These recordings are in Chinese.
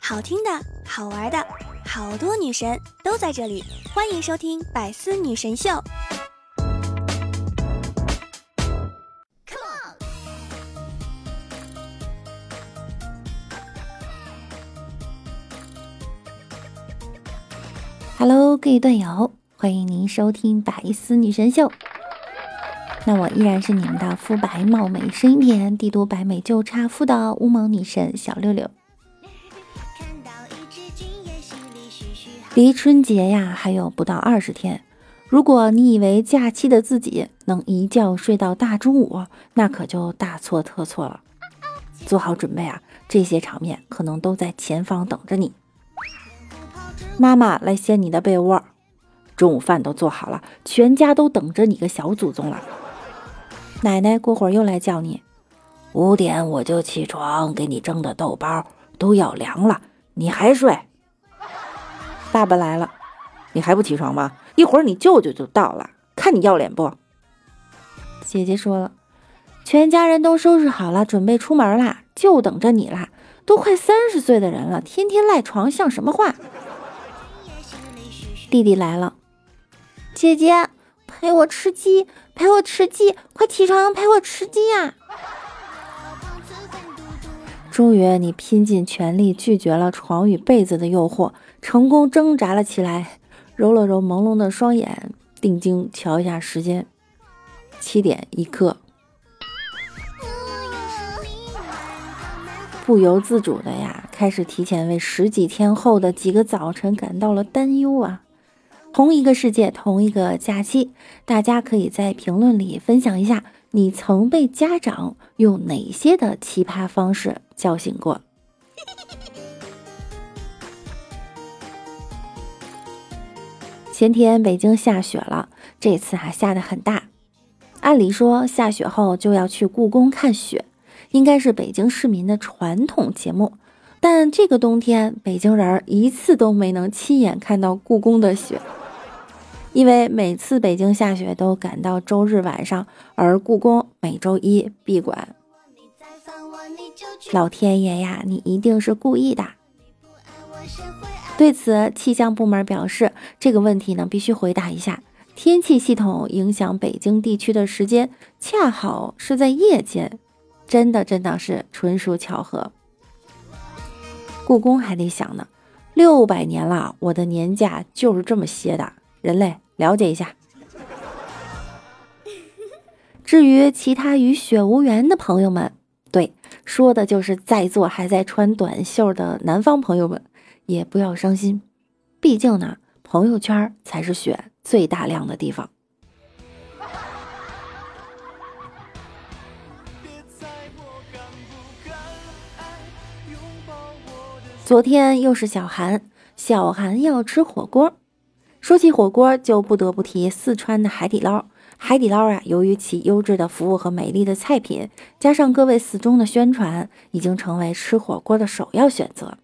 好听的，好玩的，好多女神都在这里，欢迎收听《百思女神秀》。Hello，各位段友，欢迎您收听《百思女神秀》。那我依然是你们的肤白貌美、声音甜、帝都白美就差富的乌蒙女神小六六。离春节呀还有不到二十天，如果你以为假期的自己能一觉睡到大中午，那可就大错特错了。做好准备啊，这些场面可能都在前方等着你。妈妈来掀你的被窝，中午饭都做好了，全家都等着你个小祖宗了。奶奶过会儿又来叫你，五点我就起床，给你蒸的豆包都要凉了，你还睡？爸爸来了，你还不起床吗？一会儿你舅舅就到了，看你要脸不？姐姐说了，全家人都收拾好了，准备出门啦，就等着你啦。都快三十岁的人了，天天赖床像什么话？弟弟来了，姐姐。陪我吃鸡，陪我吃鸡，快起床陪我吃鸡呀！终于，你拼尽全力拒绝了床与被子的诱惑，成功挣扎了起来，揉了揉朦胧的双眼，定睛瞧一下时间，七点一刻，不由自主的呀，开始提前为十几天后的几个早晨感到了担忧啊。同一个世界，同一个假期，大家可以在评论里分享一下，你曾被家长用哪些的奇葩方式叫醒过？前天北京下雪了，这次还下的很大。按理说下雪后就要去故宫看雪，应该是北京市民的传统节目。但这个冬天，北京人一次都没能亲眼看到故宫的雪。因为每次北京下雪都赶到周日晚上，而故宫每周一闭馆。老天爷呀，你一定是故意的！对此，气象部门表示，这个问题呢必须回答一下。天气系统影响北京地区的时间恰好是在夜间，真的真的是纯属巧合。故宫还得想呢，六百年了，我的年假就是这么歇的，人类。了解一下。至于其他与雪无缘的朋友们，对，说的就是在座还在穿短袖的南方朋友们，也不要伤心。毕竟呢，朋友圈才是雪最大量的地方。昨天又是小韩，小韩要吃火锅。说起火锅，就不得不提四川的海底捞。海底捞啊，由于其优质的服务和美丽的菜品，加上各位四中的宣传，已经成为吃火锅的首要选择。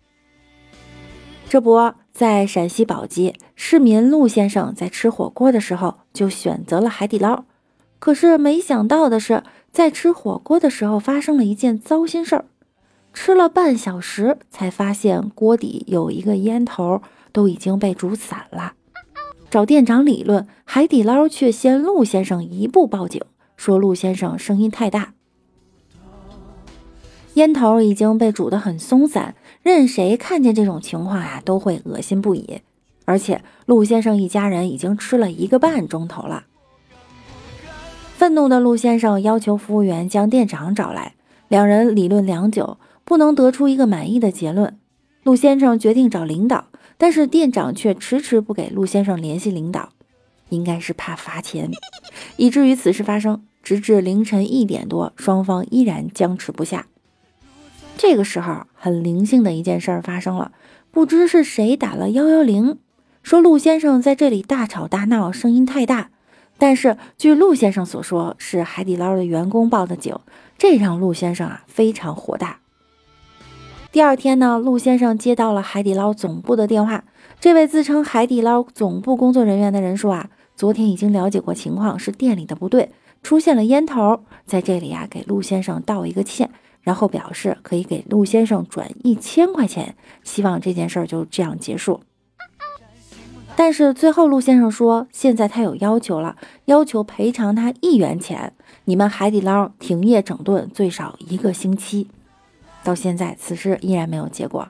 这不在陕西宝鸡，市民陆先生在吃火锅的时候就选择了海底捞。可是没想到的是，在吃火锅的时候发生了一件糟心事儿。吃了半小时，才发现锅底有一个烟头都已经被煮散了。找店长理论，海底捞却先陆先生一步报警，说陆先生声音太大，烟头已经被煮得很松散，任谁看见这种情况呀，都会恶心不已。而且陆先生一家人已经吃了一个半钟头了。愤怒的陆先生要求服务员将店长找来，两人理论良久，不能得出一个满意的结论。陆先生决定找领导。但是店长却迟迟不给陆先生联系领导，应该是怕罚钱，以至于此事发生，直至凌晨一点多，双方依然僵持不下。这个时候，很灵性的一件事儿发生了，不知是谁打了幺幺零，说陆先生在这里大吵大闹，声音太大。但是据陆先生所说，是海底捞的员工报的警，这让陆先生啊非常火大。第二天呢，陆先生接到了海底捞总部的电话。这位自称海底捞总部工作人员的人说啊，昨天已经了解过情况，是店里的不对，出现了烟头，在这里啊给陆先生道一个歉，然后表示可以给陆先生转一千块钱，希望这件事儿就这样结束。但是最后陆先生说，现在他有要求了，要求赔偿他一元钱，你们海底捞停业整顿最少一个星期。到现在此事依然没有结果。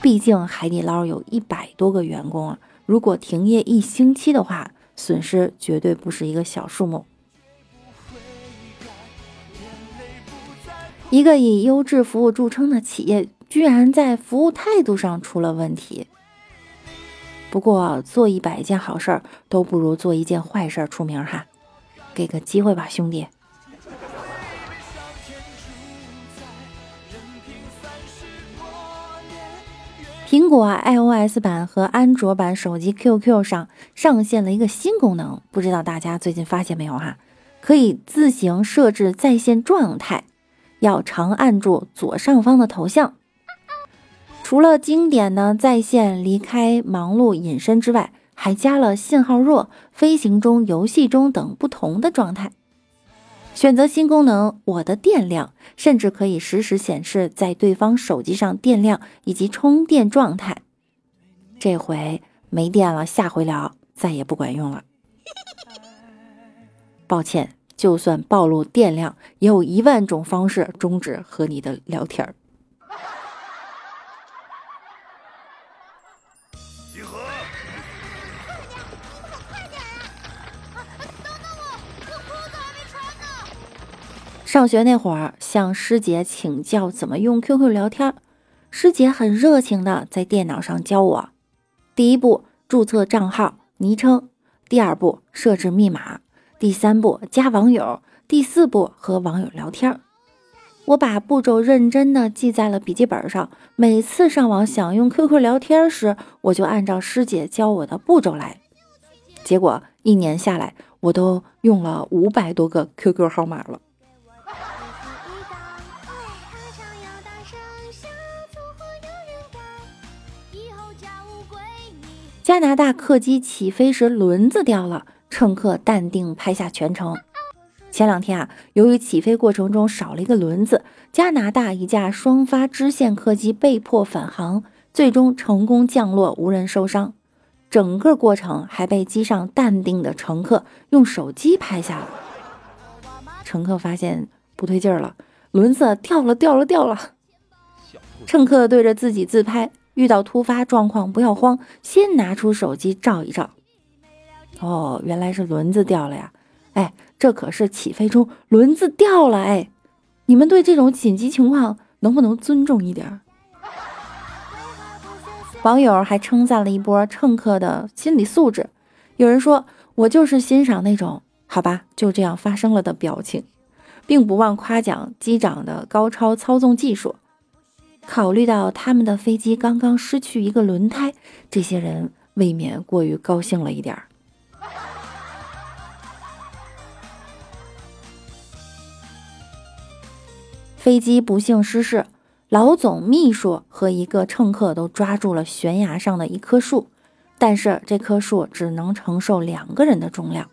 毕竟海底捞有一百多个员工啊，如果停业一星期的话，损失绝对不是一个小数目。一个以优质服务著称的企业，居然在服务态度上出了问题。不过做一百件好事儿都不如做一件坏事儿出名哈，给个机会吧，兄弟。苹果 iOS 版和安卓版手机 QQ 上上线了一个新功能，不知道大家最近发现没有哈？可以自行设置在线状态，要长按住左上方的头像。除了经典的在线、离开、忙碌、隐身之外，还加了信号弱、飞行中、游戏中等不同的状态。选择新功能，我的电量甚至可以实时显示在对方手机上电量以及充电状态。这回没电了，下回聊再也不管用了。抱歉，就算暴露电量，也有一万种方式终止和你的聊天儿。上学那会儿，向师姐请教怎么用 QQ 聊天，师姐很热情的在电脑上教我。第一步，注册账号昵称；第二步，设置密码；第三步，加网友；第四步，和网友聊天。我把步骤认真的记在了笔记本上，每次上网想用 QQ 聊天时，我就按照师姐教我的步骤来。结果一年下来，我都用了五百多个 QQ 号码了。加拿大客机起飞时轮子掉了，乘客淡定拍下全程。前两天啊，由于起飞过程中少了一个轮子，加拿大一架双发支线客机被迫返航，最终成功降落，无人受伤。整个过程还被机上淡定的乘客用手机拍下了。乘客发现不对劲儿了，轮子掉了，掉了，掉了。乘客对着自己自拍。遇到突发状况不要慌，先拿出手机照一照。哦，原来是轮子掉了呀！哎，这可是起飞中轮子掉了哎！你们对这种紧急情况能不能尊重一点？网友还称赞了一波乘客的心理素质。有人说我就是欣赏那种好吧就这样发生了的表情，并不忘夸奖机长的高超操纵技术。考虑到他们的飞机刚刚失去一个轮胎，这些人未免过于高兴了一点儿。飞机不幸失事，老总秘书和一个乘客都抓住了悬崖上的一棵树，但是这棵树只能承受两个人的重量。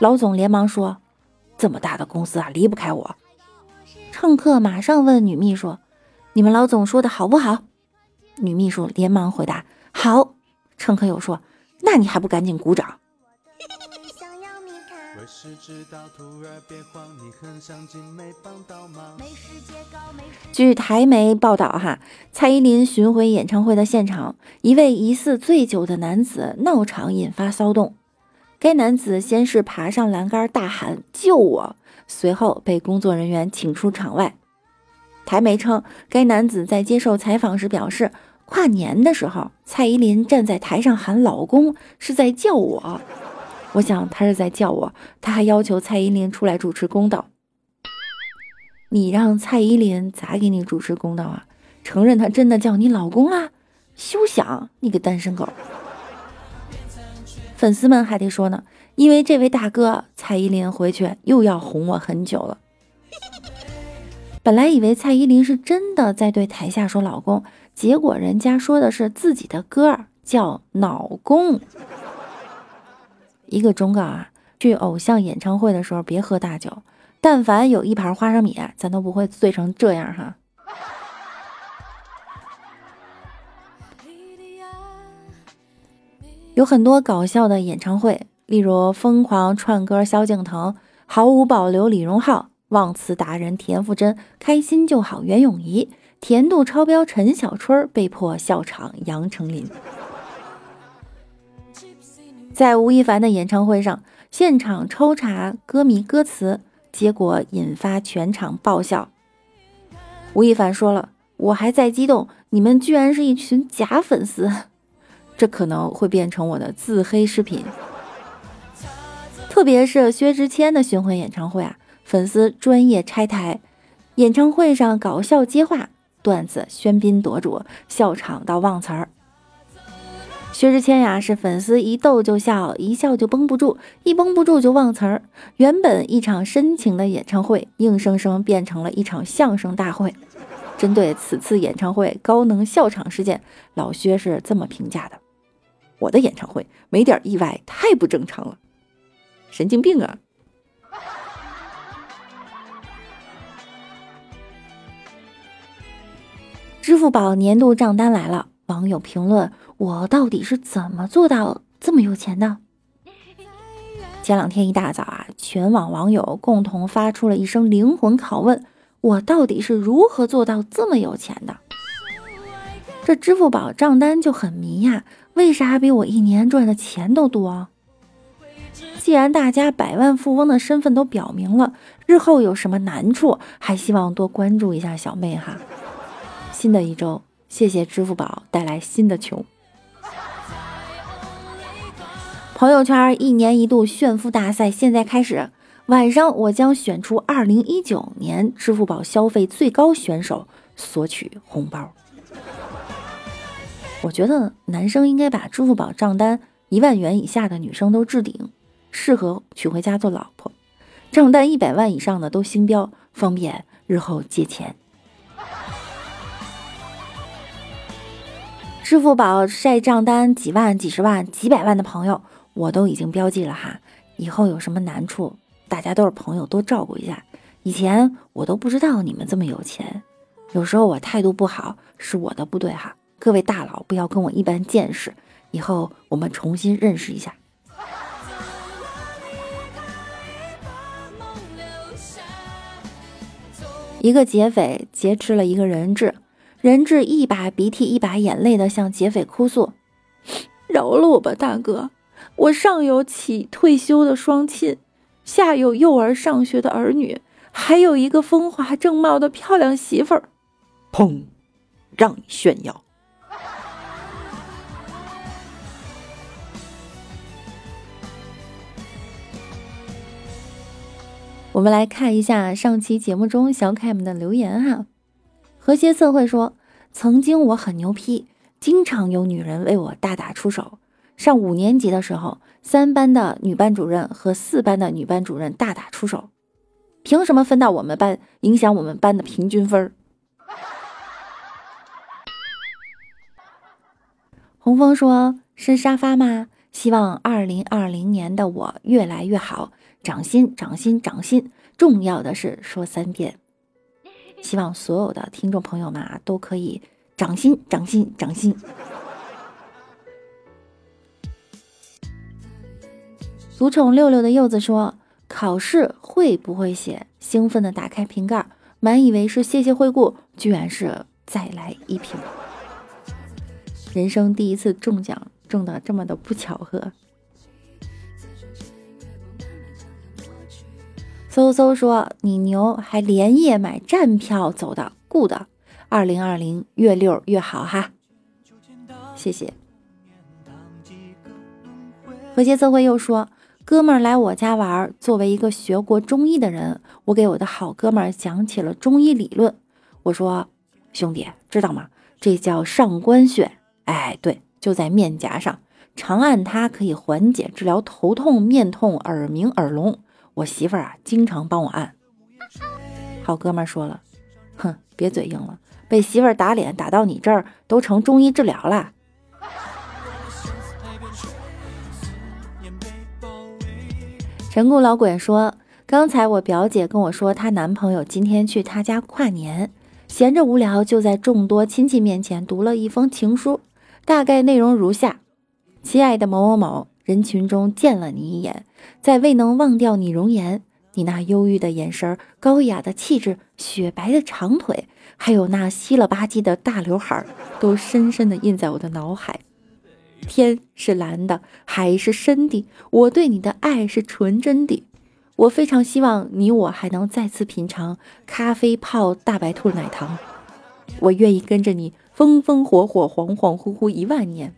老总连忙说：“这么大的公司啊，离不开我。”乘客马上问女秘书。你们老总说的好不好？女秘书连忙回答：“好。”乘客又说：“那你还不赶紧鼓掌？”据台媒报道，哈，蔡依林巡回演唱会的现场，一位疑似醉酒的男子闹场，引发骚动。该男子先是爬上栏杆大喊“救我”，随后被工作人员请出场外。台媒称，该男子在接受采访时表示，跨年的时候，蔡依林站在台上喊“老公”，是在叫我。我想他是在叫我。他还要求蔡依林出来主持公道。你让蔡依林咋给你主持公道啊？承认他真的叫你老公啦？休想！你个单身狗！粉丝们还得说呢，因为这位大哥，蔡依林回去又要哄我很久了。本来以为蔡依林是真的在对台下说“老公”，结果人家说的是自己的歌叫“脑公”。一个忠告啊，去偶像演唱会的时候别喝大酒，但凡有一盘花生米，咱都不会醉成这样哈。有很多搞笑的演唱会，例如疯狂串歌萧敬腾、毫无保留李荣浩、忘词达人田馥甄、开心就好袁咏仪、甜度超标陈小春被迫笑场杨丞琳。在吴亦凡的演唱会上，现场抽查歌迷歌词，结果引发全场爆笑。吴亦凡说了：“我还在激动，你们居然是一群假粉丝。”这可能会变成我的自黑视频，特别是薛之谦的巡回演唱会啊，粉丝专业拆台，演唱会上搞笑接话，段子喧宾夺主，笑场到忘词儿。薛之谦呀，是粉丝一逗就笑，一笑就绷不住，一绷不住就忘词儿。原本一场深情的演唱会，硬生生变成了一场相声大会。针对此次演唱会高能笑场事件，老薛是这么评价的。我的演唱会没点意外太不正常了，神经病啊！支付宝年度账单来了，网友评论：我到底是怎么做到这么有钱的？前两天一大早啊，全网网友共同发出了一声灵魂拷问：我到底是如何做到这么有钱的？这支付宝账单就很迷呀。为啥比我一年赚的钱都多？既然大家百万富翁的身份都表明了，日后有什么难处，还希望多关注一下小妹哈。新的一周，谢谢支付宝带来新的穷。朋友圈一年一度炫富大赛现在开始，晚上我将选出二零一九年支付宝消费最高选手，索取红包。我觉得男生应该把支付宝账单一万元以下的女生都置顶，适合娶回家做老婆；账单一百万以上的都星标，方便日后借钱。支付宝晒账单几万、几十万、几百万的朋友，我都已经标记了哈。以后有什么难处，大家都是朋友，多照顾一下。以前我都不知道你们这么有钱，有时候我态度不好是我的不对哈。各位大佬，不要跟我一般见识，以后我们重新认识一下。一个劫匪劫持了一个人质，人质一把鼻涕一把眼泪的向劫匪哭诉：“饶了我吧，大哥，我上有起退休的双亲，下有幼儿上学的儿女，还有一个风华正茂的漂亮媳妇儿。”砰，让你炫耀。我们来看一下上期节目中小可爱们的留言哈。和谐社会说：“曾经我很牛批，经常有女人为我大打出手。上五年级的时候，三班的女班主任和四班的女班主任大打出手，凭什么分到我们班，影响我们班的平均分？” 红枫说：“是沙发吗？希望二零二零年的我越来越好。”掌心，掌心，掌心！重要的是说三遍。希望所有的听众朋友们啊，都可以掌心，掌心，掌心。独宠六六的柚子说：“考试会不会写？”兴奋的打开瓶盖，满以为是谢谢惠顾，居然是再来一瓶。人生第一次中奖，中的这么的不巧合。嗖嗖说：“你牛，还连夜买站票走的，good。二零二零越溜越好哈，谢谢。”和谐测绘又说：“哥们儿来我家玩，作为一个学过中医的人，我给我的好哥们儿讲起了中医理论。我说，兄弟，知道吗？这叫上关穴。哎，对，就在面颊上，长按它可以缓解治疗头痛、面痛、耳鸣、耳聋。”我媳妇儿啊，经常帮我按。好哥们儿说了，哼，别嘴硬了，被媳妇儿打脸打到你这儿，都成中医治疗了。陈固老鬼说，刚刚才我表姐跟我说，她男朋友今天去她家跨年，闲着无聊，就在众多亲戚面前读了一封情书，大概内容如下：亲爱的某某某，人群中见了你一眼，再未能忘掉你容颜，你那忧郁的眼神、高雅的气质、雪白的长腿，还有那稀了吧唧的大刘海，都深深的印在我的脑海。天是蓝的，海是深的，我对你的爱是纯真的。我非常希望你我还能再次品尝咖啡泡大白兔奶糖。我愿意跟着你风风火火、恍恍惚惚一万年。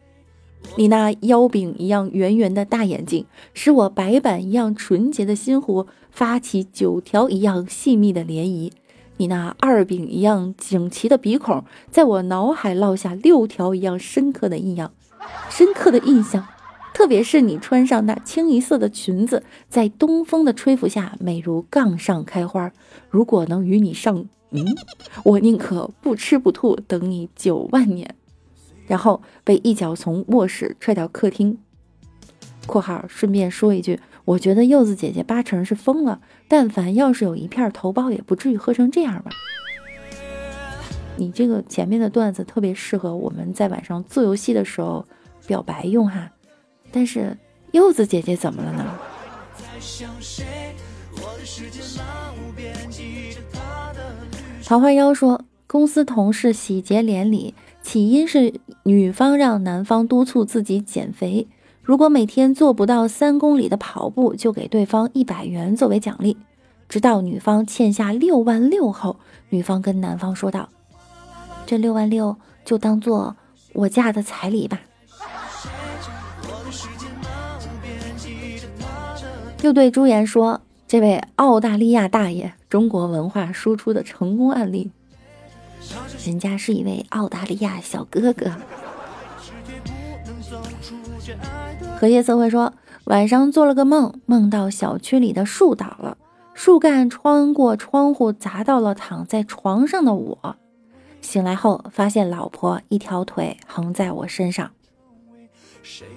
你那腰饼一样圆圆的大眼睛，使我白板一样纯洁的心湖发起九条一样细密的涟漪。你那二饼一样整齐的鼻孔，在我脑海烙下六条一样深刻的印象，深刻的印象。特别是你穿上那清一色的裙子，在东风的吹拂下，美如杠上开花。如果能与你上，嗯，我宁可不吃不吐，等你九万年。然后被一脚从卧室踹到客厅。（括号顺便说一句，我觉得柚子姐姐八成是疯了。但凡要是有一片头孢，也不至于喝成这样吧？你这个前面的段子特别适合我们在晚上做游戏的时候表白用哈。但是柚子姐姐怎么了呢？桃花妖说，公司同事喜结连理，起因是女方让男方督促自己减肥，如果每天做不到三公里的跑步，就给对方一百元作为奖励。直到女方欠下六万六后，女方跟男方说道：“这六万六就当做我嫁的彩礼吧。”又对朱颜说：“这位澳大利亚大爷，中国文化输出的成功案例。人家是一位澳大利亚小哥哥。”荷叶色会说：“晚上做了个梦，梦到小区里的树倒了，树干穿过窗户砸到了躺在床上的我。醒来后发现老婆一条腿横在我身上，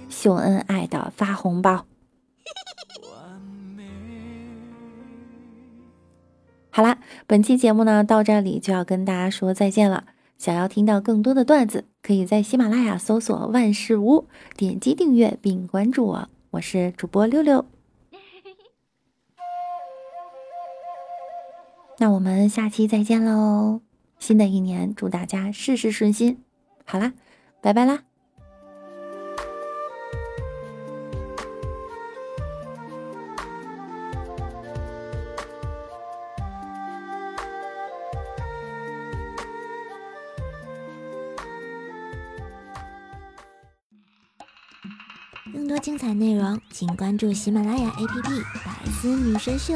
秀恩爱的发红包。”好啦，本期节目呢到这里就要跟大家说再见了。想要听到更多的段子，可以在喜马拉雅搜索“万事屋”，点击订阅并关注我。我是主播六六，那我们下期再见喽！新的一年，祝大家事事顺心。好啦，拜拜啦！请关注喜马拉雅 APP《百思女神秀》。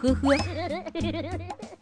呵呵。